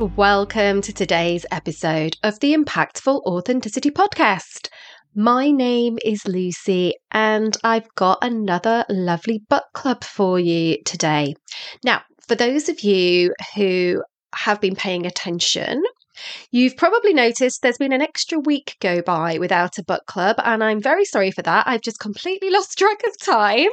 and welcome to today's episode of the Impactful Authenticity Podcast. My name is Lucy, and I've got another lovely book club for you today. Now, for those of you who have been paying attention, You've probably noticed there's been an extra week go by without a book club, and I'm very sorry for that. I've just completely lost track of time.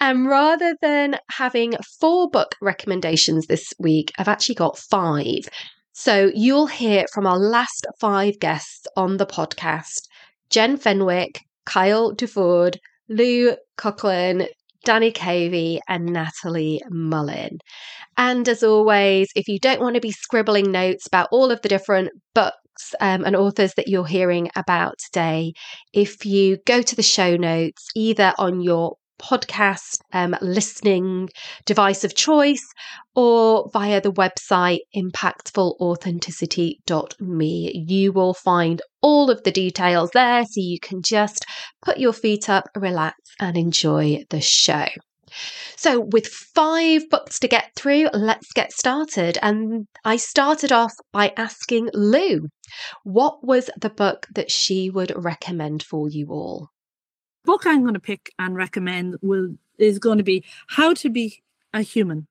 And rather than having four book recommendations this week, I've actually got five. So you'll hear from our last five guests on the podcast Jenn Fenwick, Kyle Dufford, Lou Coughlan, Danny Covey, and Natalie Mullin. And as always, if you don't want to be scribbling notes about all of the different books um, and authors that you're hearing about today, if you go to the show notes, either on your podcast um, listening device of choice or via the website impactfulauthenticity.me. You will find all of the details there so you can just put your feet up, relax, and enjoy the show. So, with five books to get through, let's get started. And I started off by asking Lou, what was the book that she would recommend for you all? Book I'm going to pick and recommend will is going to be How to Be a Human.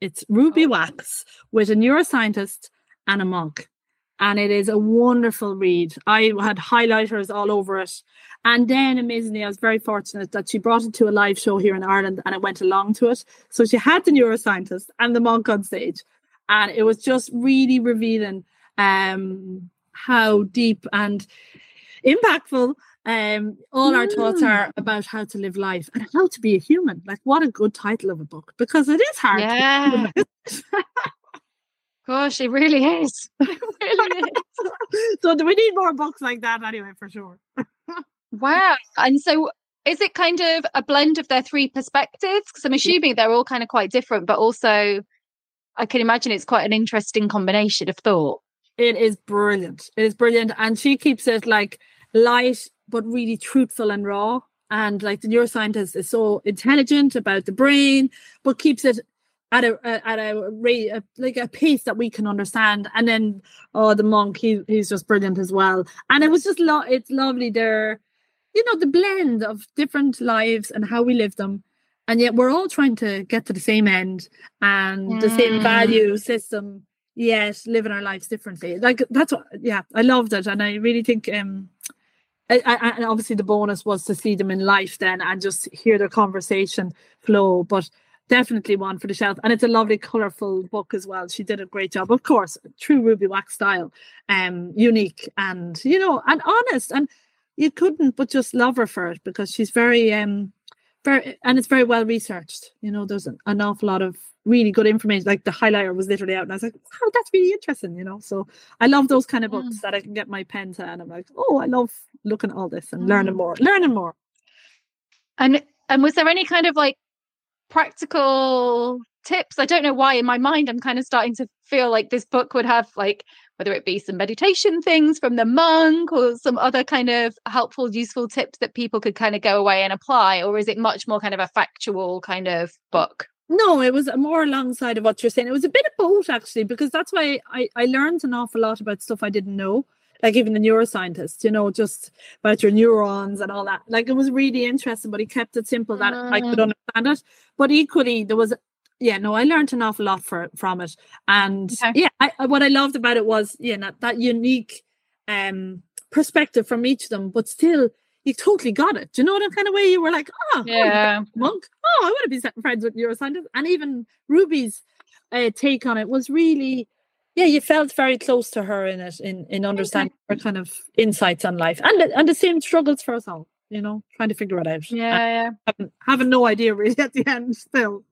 It's Ruby oh. Wax with a neuroscientist and a monk. And it is a wonderful read. I had highlighters all over it. And then, amazingly, I was very fortunate that she brought it to a live show here in Ireland and I went along to it. So she had the neuroscientist and the monk on stage. And it was just really revealing um, how deep and impactful um, all our thoughts are mm. about how to live life and how to be a human. Like, what a good title of a book because it is hard. Yeah. Gosh, it really is. It really is. so, do we need more books like that anyway, for sure? wow. And so, is it kind of a blend of their three perspectives? Because I'm assuming they're all kind of quite different, but also I can imagine it's quite an interesting combination of thought. It is brilliant. It is brilliant. And she keeps it like light but really truthful and raw. And like the neuroscientist is so intelligent about the brain, but keeps it at a at a rate like a pace that we can understand. And then oh, the monk, he he's just brilliant as well. And it was just lo- it's lovely there, you know, the blend of different lives and how we live them. And yet we're all trying to get to the same end and mm. the same value system, yet living our lives differently. Like that's what yeah, I loved it. And I really think um and obviously the bonus was to see them in life then and just hear their conversation flow but definitely one for the shelf. And it's a lovely colorful book as well. She did a great job. Of course true ruby wax style um unique and you know and honest. And you couldn't but just love her for it because she's very um very and it's very well researched you know there's an, an awful lot of really good information. Like the highlighter was literally out, and I was like, "Wow, that's really interesting," you know. So I love those kind of books mm. that I can get my pen to, and I'm like, "Oh, I love looking at all this and mm. learning more, learning more." And and was there any kind of like practical tips? I don't know why in my mind I'm kind of starting to feel like this book would have like whether it be some meditation things from the monk or some other kind of helpful, useful tips that people could kind of go away and apply, or is it much more kind of a factual kind of book? No, it was more alongside of what you're saying. It was a bit of both actually, because that's why I, I learned an awful lot about stuff I didn't know. Like even the neuroscientist, you know, just about your neurons and all that. Like it was really interesting, but he kept it simple that uh, I could mm. understand it. But equally, there was yeah, no, I learned an awful lot for, from it. And okay. yeah, I, what I loved about it was, you know that unique um perspective from each of them, but still you totally got it. Do you know that kind of way? You were like, oh, yeah, monk. Oh, I want to be friends with neuroscientists. And even Ruby's uh, take on it was really, yeah, you felt very close to her in it, in in understanding her kind of insights on life, and and the same struggles for us all. You know, trying to figure it out. Yeah, yeah. Having, having no idea really at the end still.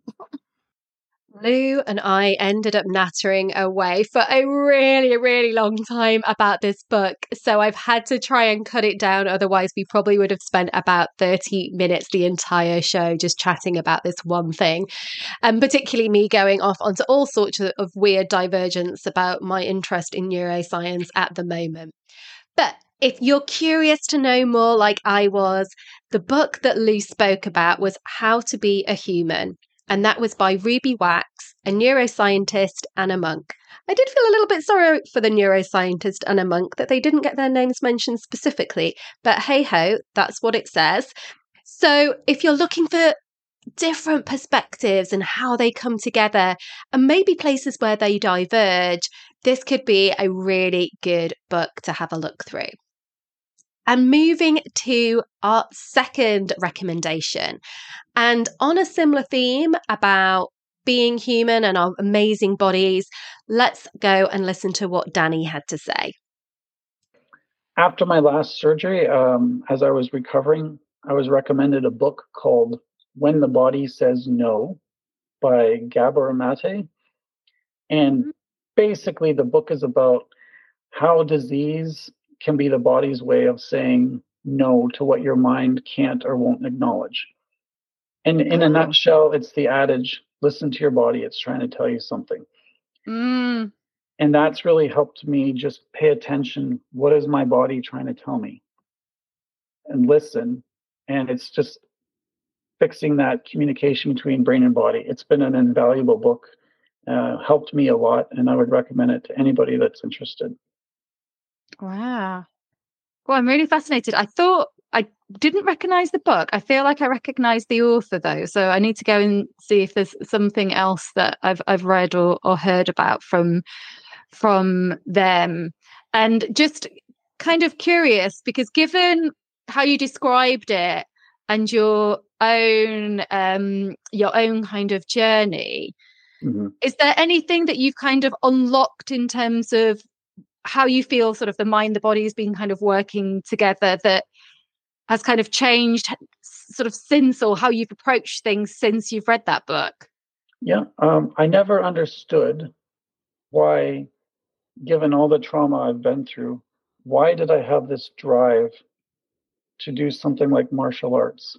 Lou and I ended up nattering away for a really, really long time about this book. So I've had to try and cut it down. Otherwise, we probably would have spent about 30 minutes the entire show just chatting about this one thing. And particularly me going off onto all sorts of, weird divergence about my interest in neuroscience at the moment. But if you're curious to know more, like I was, the book that Lou spoke about was How to Be a Human and that was by Ruby Wax, a neuroscientist and a monk. I did feel a little bit sorry for the neuroscientist and a monk that they didn't get their names mentioned specifically, but hey ho, that's what it says. So if you're looking for different perspectives and how they come together and maybe places where they diverge, this could be a really good book to have a look through. And moving to our second recommendation, and on a similar theme about being human and our amazing bodies, let's go and listen to what Danny had to say. After my last surgery, um, as I was recovering, I was recommended a book called When the Body Says No by Gabor Mate. And mm-hmm. basically, the book is about how disease can be the body's way of saying no to what your mind can't or won't acknowledge. And in a oh. nutshell, it's the adage listen to your body, it's trying to tell you something. Mm. And that's really helped me just pay attention. What is my body trying to tell me? And listen. And it's just fixing that communication between brain and body. It's been an invaluable book, uh, helped me a lot, and I would recommend it to anybody that's interested. Wow. Well, I'm really fascinated. I thought I didn't recognize the book. I feel like I recognize the author though, so I need to go and see if there's something else that I've I've read or, or heard about from from them. And just kind of curious because given how you described it and your own um your own kind of journey, mm-hmm. is there anything that you've kind of unlocked in terms of how you feel sort of the mind the body has been kind of working together that has kind of changed sort of since or how you've approached things since you've read that book yeah um, i never understood why given all the trauma i've been through why did i have this drive to do something like martial arts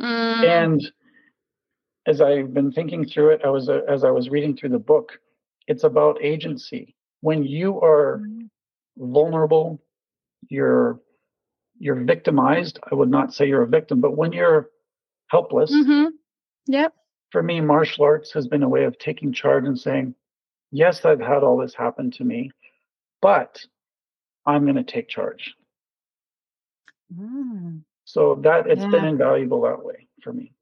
mm. and as i've been thinking through it i was uh, as i was reading through the book it's about agency when you are mm. Vulnerable, you're you're victimized. I would not say you're a victim, but when you're helpless, mm-hmm. yep. For me, martial arts has been a way of taking charge and saying, "Yes, I've had all this happen to me, but I'm going to take charge." Mm. So that it's yeah. been invaluable that way for me.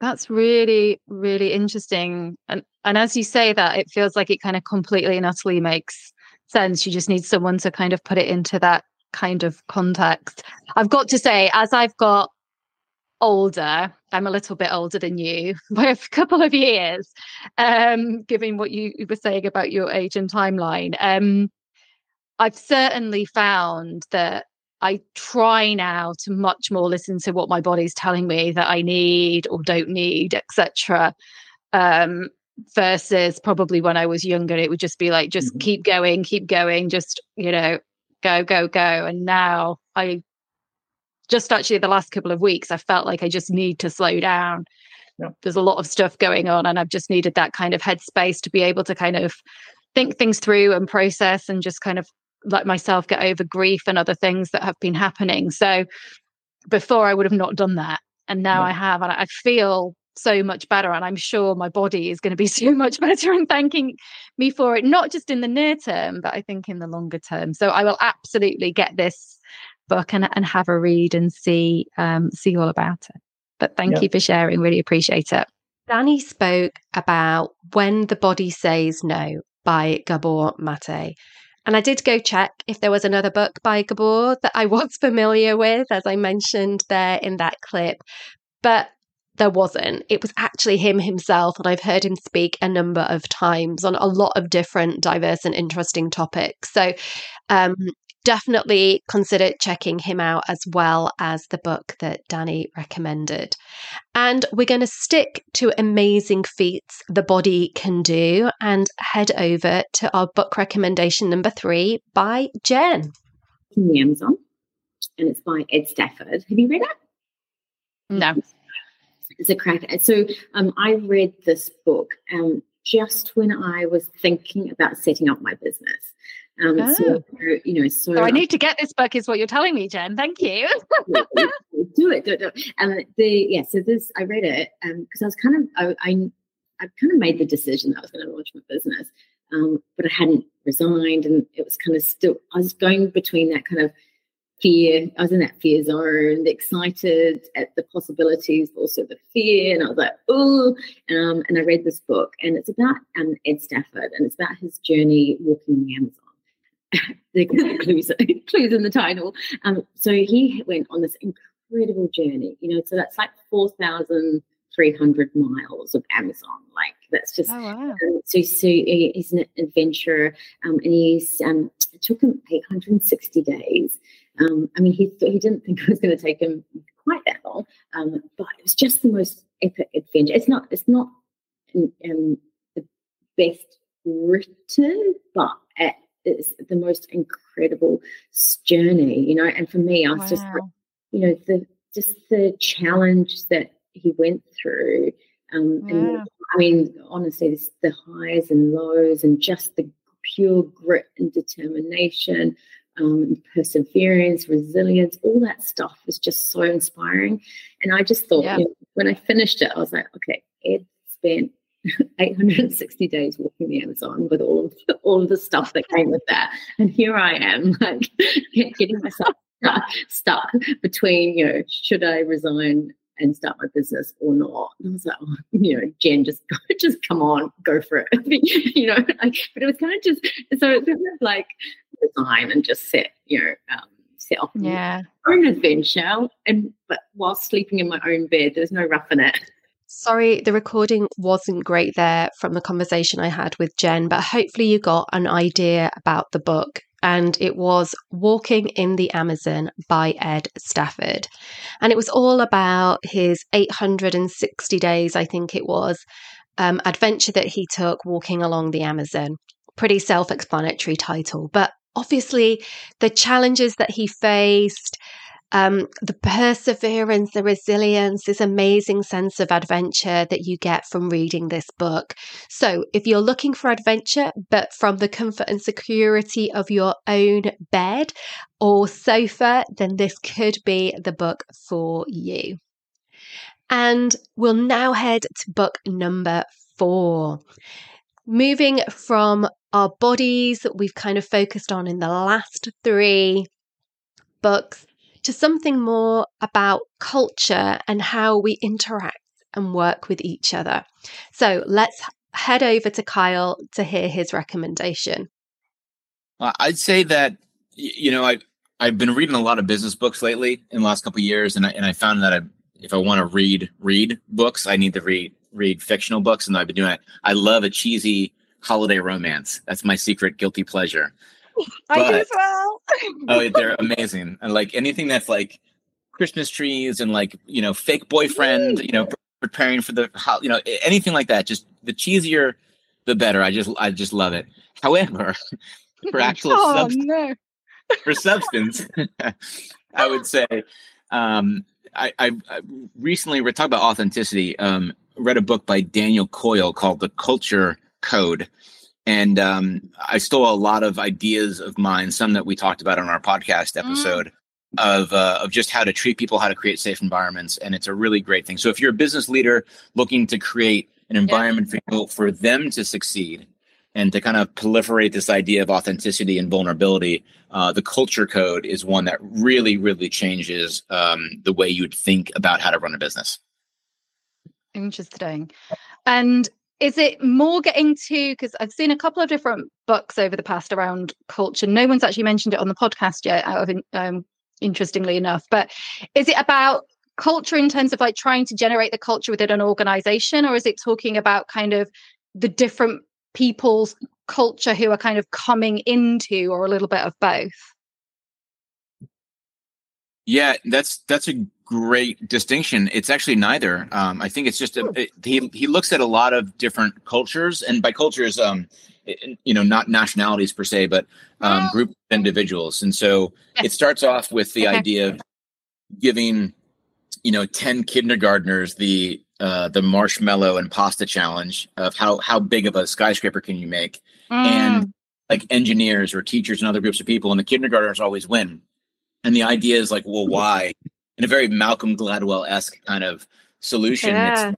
That's really, really interesting. And and as you say that, it feels like it kind of completely and utterly makes sense. You just need someone to kind of put it into that kind of context. I've got to say, as I've got older, I'm a little bit older than you by a couple of years, um, given what you, were saying about your age and timeline. Um, I've certainly found that I try now to much more listen to what my body's telling me that I need or don't need, etc. Um, versus probably when I was younger, it would just be like, just mm-hmm. keep going, keep going, just you know, go, go, go. And now I just actually the last couple of weeks, I felt like I just need to slow down. Yeah. There's a lot of stuff going on, and I've just needed that kind of headspace to be able to kind of think things through and process and just kind of let myself get over grief and other things that have been happening. So before I would have not done that. And now yeah. I have, and I feel so much better. And I'm sure my body is going to be so much better and thanking me for it, not just in the near term, but I think in the longer term. So I will absolutely get this book and, and have a read and see um, see all about it. But thank yeah. you for sharing. Really appreciate it. Danny spoke about When the Body Says No by Gabor Mate. And I did go check if there was another book by Gabor that I was familiar with, as I mentioned there in that clip. But there wasn't. It was actually him himself, and I've heard him speak a number of times on a lot of different diverse and interesting topics. So um, definitely consider checking him out as well as the book that Danny recommended. And we're going to stick to amazing feats the body can do and head over to our book recommendation number three by Jenn. From the Amazon, and it's by Ed Stafford. Have you read it? No. It's a crack. So um, I read this book um, just when I was thinking about setting up my business. Um, oh. so, you know, so, so, I need to get this book, is what you're telling me, Jenn. Thank you. do it, do it, do it. Um, the yeah, so this I read it because um, I was kind of I, I I kind of made the decision that I was going to launch my business um, but I hadn't resigned, and it was kind of still. I was going between that kind of fear. I was in that fear zone, excited at the possibilities, but also the fear. And I was like, oh. Um, and I read this book, and it's about um, Ed Stafford, and it's about his journey walking the Amazon. the clues, clues in the title. Um, so he went on this incredible journey. You know, so that's like four thousand three hundred miles of Amazon. Like that's just. Oh, wow. um, so, so he- he's an adventurer, um, and he's um, it took him eight hundred and sixty days. Um, I mean, he he didn't think it was going to take him quite that long, um, but it was just the most epic adventure. It's not it's not um, um, the best written, but it- it's the most incredible journey, you know. And for me, I was just you know, the just the challenge that he went through. Um, and. I mean, honestly, this, the highs and lows, and just the pure grit and determination, um, perseverance, resilience, all that stuff was just so inspiring. And I just thought, Yeah. you know, when I finished it, I was like, okay, Ed spent 860 days walking the Amazon with all of the, all of the stuff that came with that, and here I am, like getting myself stuck, stuck between, you know, should I resign and start my business or not? And I was like, oh, you know, Jenn, just just come on, go for it, you know. Like, but it was kind of just so it was like resign and just set, you know, um, set off Yeah. my own adventure, and but while sleeping in my own bed, there's no roughing it. Sorry, the recording wasn't great there from the conversation I had with Jenn, but hopefully you got an idea about the book. And it was Walking in the Amazon by Ed Stafford. And it was all about his 860 days, I think it was, um, adventure that he took walking along the Amazon. Pretty self explanatory title, but obviously the challenges that he faced, um, the perseverance, the resilience, this amazing sense of adventure that you get from reading this book. So, if you're looking for adventure, but from the comfort and security of your own bed or sofa, then this could be the book for you. And we'll now head to book number four. Moving from our bodies that we've kind of focused on in the last three books to something more about culture and how we interact and work with each other. So let's head over to Kyle to hear his recommendation. Uh, I'd say that you know I I've been reading a lot of business books lately in the last couple years, and I and I found that I, if I want to read read books, I need to read read fictional books, and I've been doing it. I love a cheesy holiday romance. That's my secret guilty pleasure. I do as well. Oh, they're amazing, and like anything that's like Christmas trees and like you know fake boyfriend, you know preparing for the you know anything like that. Just the cheesier, the better. I just I just love it. However, for actual oh substance no. for substance, I would say um, I, I, I recently we're talking about authenticity. Um, read a book by Daniel Coyle called The Culture Code, and um, I stole a lot of ideas of mine, some that we talked about on our podcast episode. Of uh, of just how to treat people, how to create safe environments, and it's a really great thing. So if you're a business leader looking to create an environment for people for them to succeed, and to kind of proliferate this idea of authenticity and vulnerability, uh, the culture code is one that really, really changes um, the way you'd think about how to run a business. Interesting. And is it more getting to because I've seen a couple of different books over the past around culture. No one's actually mentioned it on the podcast yet, out of um, interestingly enough. But is it about culture in terms of like trying to generate the culture within an organization, or is it talking about kind of the different people's culture who are kind of coming into, or a little bit of both? Yeah, that's that's a great distinction. It's actually neither. Um, I think it's just a, it, he he looks at a lot of different cultures, and by cultures, um, it- you know, not nationalities per se, but um, group of individuals. And so it starts off with the Okay. idea of giving, you know, ten kindergartners the uh, the marshmallow and pasta challenge of how how big of a skyscraper can you make, Mm, and like engineers or teachers and other groups of people, and the kindergartners always win. And the idea is like, well, why? In a very Malcolm Gladwell esque kind of solution. Yeah. It's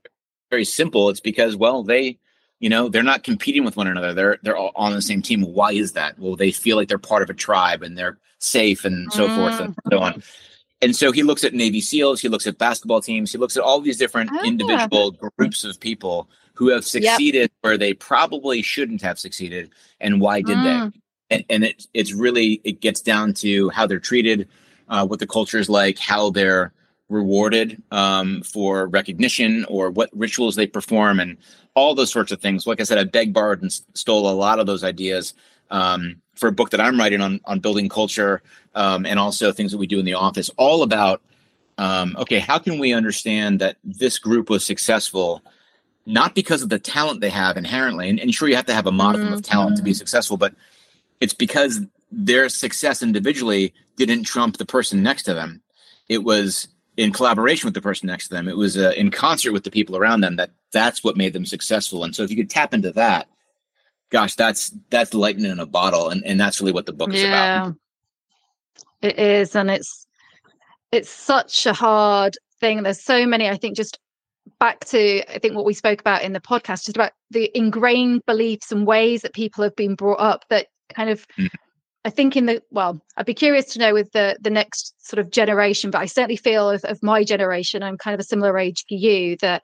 very simple. It's because, well, they You know, they're not competing with one another. They're they're all on the same team. Why is that? Well, they feel like they're part of a tribe and they're safe and so mm. forth and so on. And so he looks at Navy SEALs, he looks at basketball teams, he looks at all these different oh, individual yeah. groups of people who have succeeded yep. where they probably shouldn't have succeeded and why did mm. they? And, and it, it's really it gets down to how they're treated, uh, what the culture is like, how they're rewarded um, for recognition or what rituals they perform and all those sorts of things. Like I said, I begged, borrowed, and stole a lot of those ideas um, for a book that I'm writing on on building culture um, and also things that we do in the office. All about um, okay, how can we understand that this group was successful? Not because of the talent they have inherently, and, and sure you have to have a modicum mm-hmm. of talent to be successful, but it's because their success individually didn't trump the person next to them. It was in collaboration with the person next to them. It was uh, in concert with the people around them that that's what made them successful. And so if you could tap into that, gosh, that's that's lightning in a bottle, and and that's really what the book is yeah, about. It is, and it's it's such a hard thing. There's so many. I think just back to I think what we spoke about in the podcast, just about the ingrained beliefs and ways that people have been brought up that kind of mm. I think in the well, I'd be curious to know with the the next sort of generation, but I certainly feel of, of my generation, I'm kind of a similar age to you, that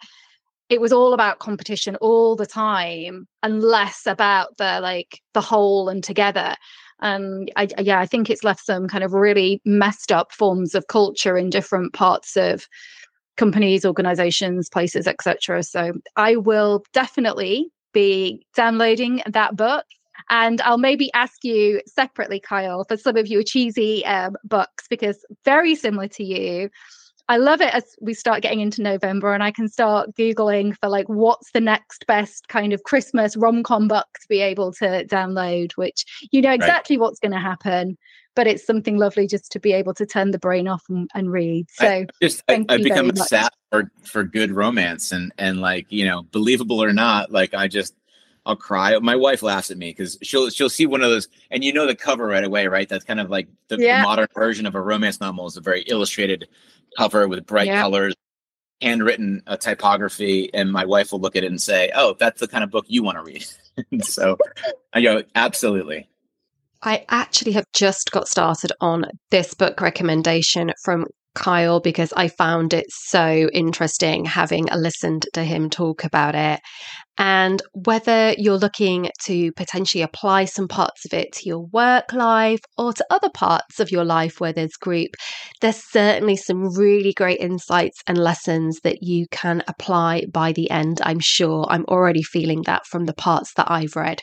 it was all about competition all the time and less about the like the whole and together. And I, yeah, I think it's left some kind of really messed up forms of culture in different parts of companies, organizations, places, etc. So I will definitely be downloading that book and I'll maybe ask you separately, Kyle, for some of your cheesy um, books, because very similar to you, I love it as we start getting into November and I can start Googling for like what's the next best kind of Christmas rom com book to be able to download, which you know exactly right. what's going to happen. But it's something lovely just to be able to turn the brain off and, and read. So I just I, have become a sap for for good romance and and like you know believable or not, like I just I'll cry. My wife laughs at me because she'll she'll see one of those, and you know the cover right away, right? That's kind of like the, yeah. the modern version of a romance novel. is a very illustrated cover with bright yeah. colors, handwritten uh, typography, and my wife will look at it and say, "Oh, that's the kind of book you want to read." so, I go absolutely. I actually have just got started on this book recommendation from Kyle because I found it so interesting having listened to him talk about it. And whether you're looking to potentially apply some parts of it to your work life or to other parts of your life where there's group, there's certainly some really great insights and lessons that you can apply by the end. I'm sure I'm already feeling that from the parts that I've read.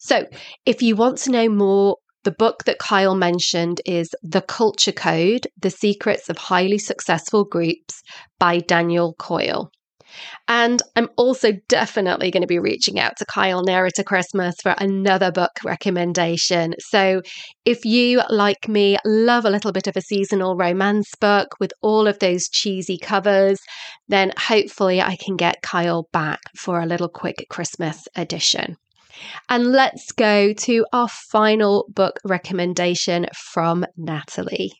So if you want to know more the book that Kyle mentioned is The Culture Code The Secrets of Highly Successful Groups by Daniel Coyle. And I'm also definitely going to be reaching out to Kyle nearer to Christmas for another book recommendation. So if you, like me, love a little bit of a seasonal romance book with all of those cheesy covers, then hopefully I can get Kyle back for a little quick Christmas edition. And let's go to our final book recommendation from Natalie.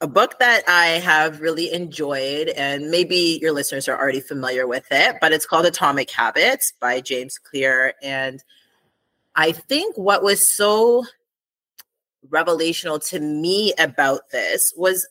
A book that I have really enjoyed, and maybe your listeners are already familiar with it, but it's called Atomic Habits by James Clear. And I think what was so revelational to me about this was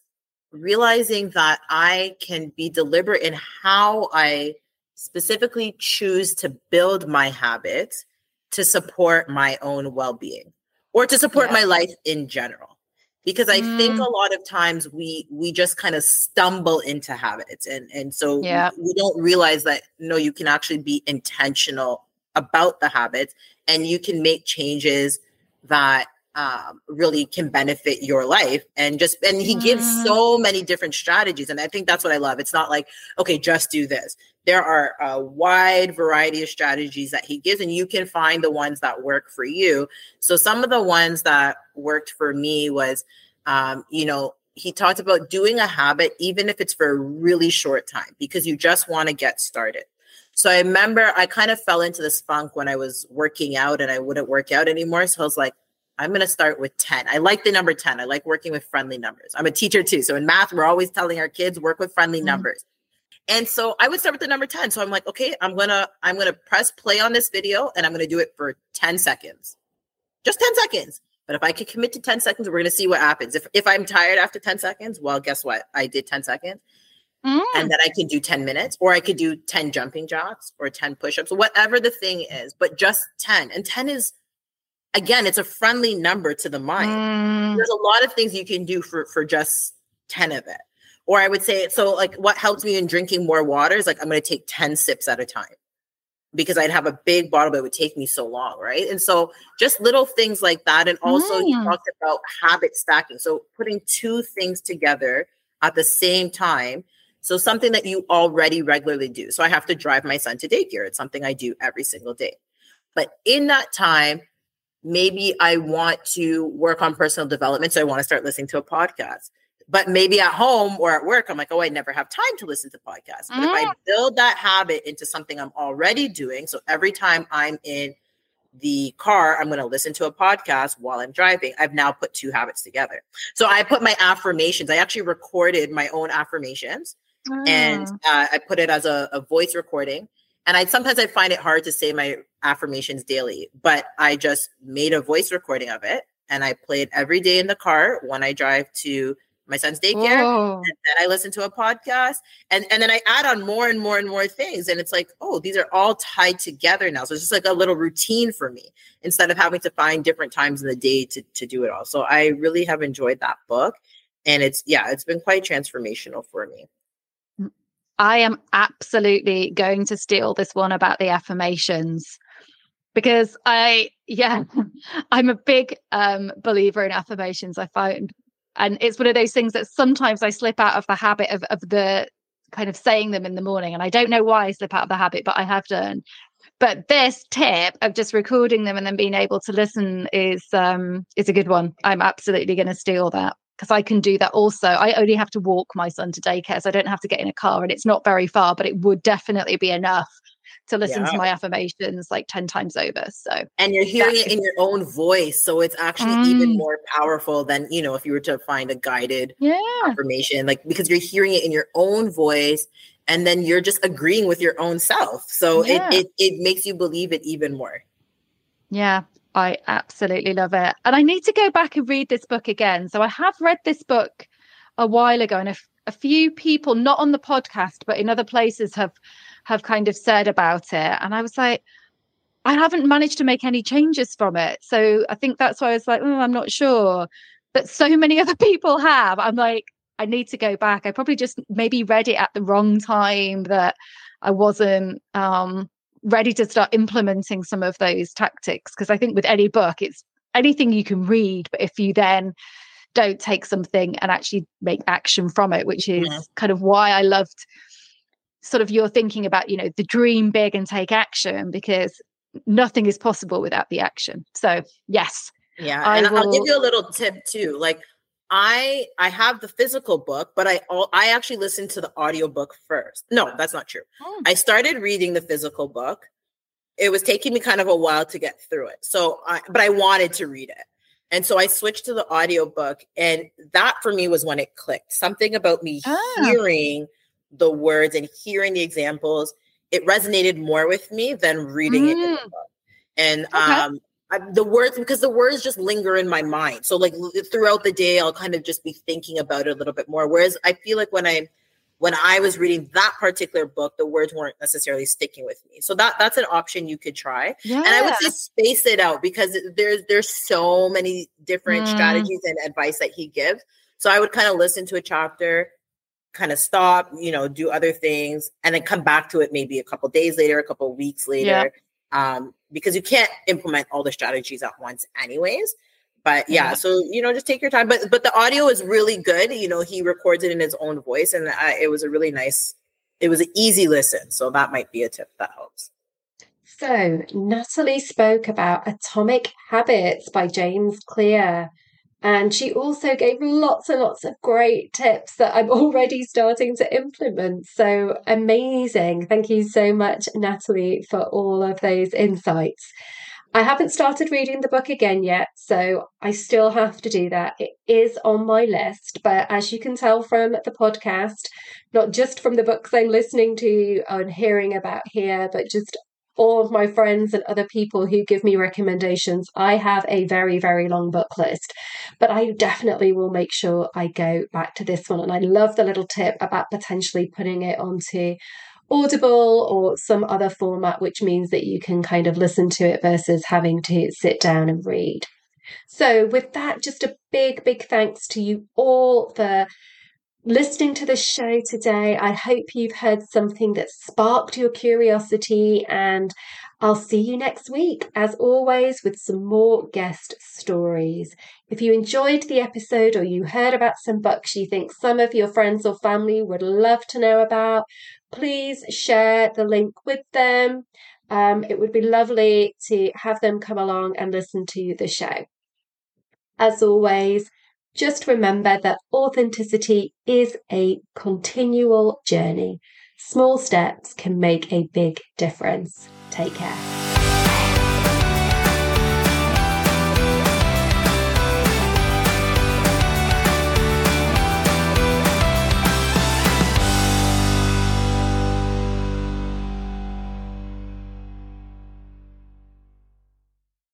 realizing that I can be deliberate in how I specifically choose to build my habits to support my own well-being or to support yeah. my life in general because i mm. think a lot of times we we just kind of stumble into habits and and so yeah. we, we don't realize that no you can actually be intentional about the habits and you can make changes that um, really can benefit your life and just and he gives mm. so many different strategies and i think that's what i love it's not like okay just do this there are a wide variety of strategies that he gives and you can find the ones that work for you so some of the ones that worked for me was um, you know he talked about doing a habit even if it's for a really short time because you just want to get started so I remember I kind of fell into this funk when I was working out and I wouldn't work out anymore. So I was like, I'm going to start with 10. I like the number 10. I like working with friendly numbers. I'm a teacher too. So in math, we're always telling our kids work with friendly mm-hmm. numbers. And so I would start with the number 10. So I'm like, okay, I'm gonna I'm gonna press play on this video and I'm gonna do it for 10 seconds. Just 10 seconds. But if I could commit to 10 seconds, we're gonna see what happens. If if I'm tired after 10 seconds, well, guess what? I did 10 seconds. Mm. And then I could do 10 minutes, or I could do 10 jumping jacks or 10 push-ups, whatever the thing is, but just 10. And 10 is again, it's a friendly number to the mind. Mm. There's a lot of things you can do for for just 10 of it. Or I would say, so like what helps me in drinking more water is like I'm going to take 10 sips at a time because I'd have a big bottle, but it would take me so long. Right. And so just little things like that. And also, Mm. talked about habit stacking. So putting two things together at the same time. So something that you already regularly do. So I have to drive my son to daycare. It's something I do every single day. But in that time, maybe I want to work on personal development. So I want to start listening to a podcast. But maybe at home or at work, I'm like, oh, I never have time to listen to podcasts. But if I build that habit into something I'm already doing, so every time I'm in the car, I'm going to listen to a podcast while I'm driving. I've now put two habits together. So I put my affirmations. I actually recorded my own affirmations and Ah. uh, I put it as a, a voice recording. And I sometimes I find it hard to say my affirmations daily, but I just made a voice recording of it and I play it every day in the car when I drive to my son's daycare. Whoa. And then I listen to a podcast and, and then I add on more and more and more things. And it's like, oh, these are all tied together now. So it's just like a little routine for me instead of having to find different times in the day to, to do it all. So I really have enjoyed that book. And it's, yeah, it's been quite transformational for me. I am absolutely going to steal this one about the affirmations because I, yeah, I'm a big um, believer in affirmations. I find, and it's one of those things that sometimes I slip out of the habit of, of the kind of saying them in the morning. And I don't know why I slip out of the habit, but I have done. But this tip of just recording them and then being able to listen is um is a good one. I'm absolutely going to steal that because I can do that also. I only have to walk my son to daycare, so I don't have to get in a car, and it's not very far, but it would definitely be enough to listen Yeah. to my affirmations like 10 times over. So, and you're hearing it in your own voice so it's actually even Mm. more powerful than you know if you were to find a guided yeah. affirmation like because you're hearing it in your own voice and then you're just agreeing with your own self so Yeah. it, it it makes you believe it even more Yeah, I absolutely love it. And I need to go back and read this book again. So I have read this book a while ago, and a, f- a few people, not on the podcast, but in other places, have have kind of said about it. And I was like, I haven't managed to make any changes from it. So I think that's why I was like, oh, I'm not sure. But so many other people have. I'm like, I need to go back. I probably just maybe read it at the wrong time that I wasn't um ready to start implementing some of those tactics because i think with any book it's anything you can read but if you then don't take something and actually make action from it which is Mhm. kind of why i loved sort of you're thinking about you know the dream big and take action because nothing is possible without the action. So yes yeah I and i'll give you a little tip too like i i have the physical book but i all i actually listened to the audiobook first. No that's not true. Oh. i started reading the physical book. It was taking me kind of a while to get through it so i but i wanted to read it. And so i switched to the audiobook and that for me was when it clicked. Something about me Ah. hearing the words and hearing the examples it resonated more with me than reading it in the Mm. book and Okay. um I, the words because the words just linger in my mind so like throughout the day i'll kind of just be thinking about it a little bit more whereas i feel like when i when i was reading that particular book the words weren't necessarily sticking with me so that that's an option you could try yeah and I would say space it out because there's there's so many different Mm. strategies and advice that he gives. So I would kind of listen to a chapter, kind of stop, you know, do other things, and then come back to it maybe a couple days later, a couple weeks later. Yeah. Um, because you can't implement all the strategies at once, anyways. But yeah, Yeah. so you know, just take your time. But but the audio is really good. You know, he records it in his own voice, and I, it was a really nice. It was an easy listen, so that might be a tip that helps. So, Natalie spoke about Atomic Habits by James Clear. And she also gave lots and lots of great tips that I'm already starting to implement. So amazing. Thank you so much, Natalie, for all of those insights. I haven't started reading the book again yet, so I still have to do that. It is on my list, but as you can tell from the podcast, not just from the books I'm listening to and hearing about here, but just all of my friends and other people who give me recommendations, I have a very, very long book list. But I definitely will make sure I go back to this one. And I love the little tip about potentially putting it onto Audible or some other format, which means that you can kind of listen to it versus having to sit down and read. So, with that, just a big, big thanks to you all for listening to the show today. I hope you've heard something that sparked your curiosity, and I'll see you next week, as always, with some more guest stories. If you enjoyed the episode or you heard about some books you think some of your friends or family would love to know about, please share the link with them. Um, it would be lovely to have them come along and listen to the show. As always, just remember that authenticity is a continual journey. Small steps can make a big difference. Take care.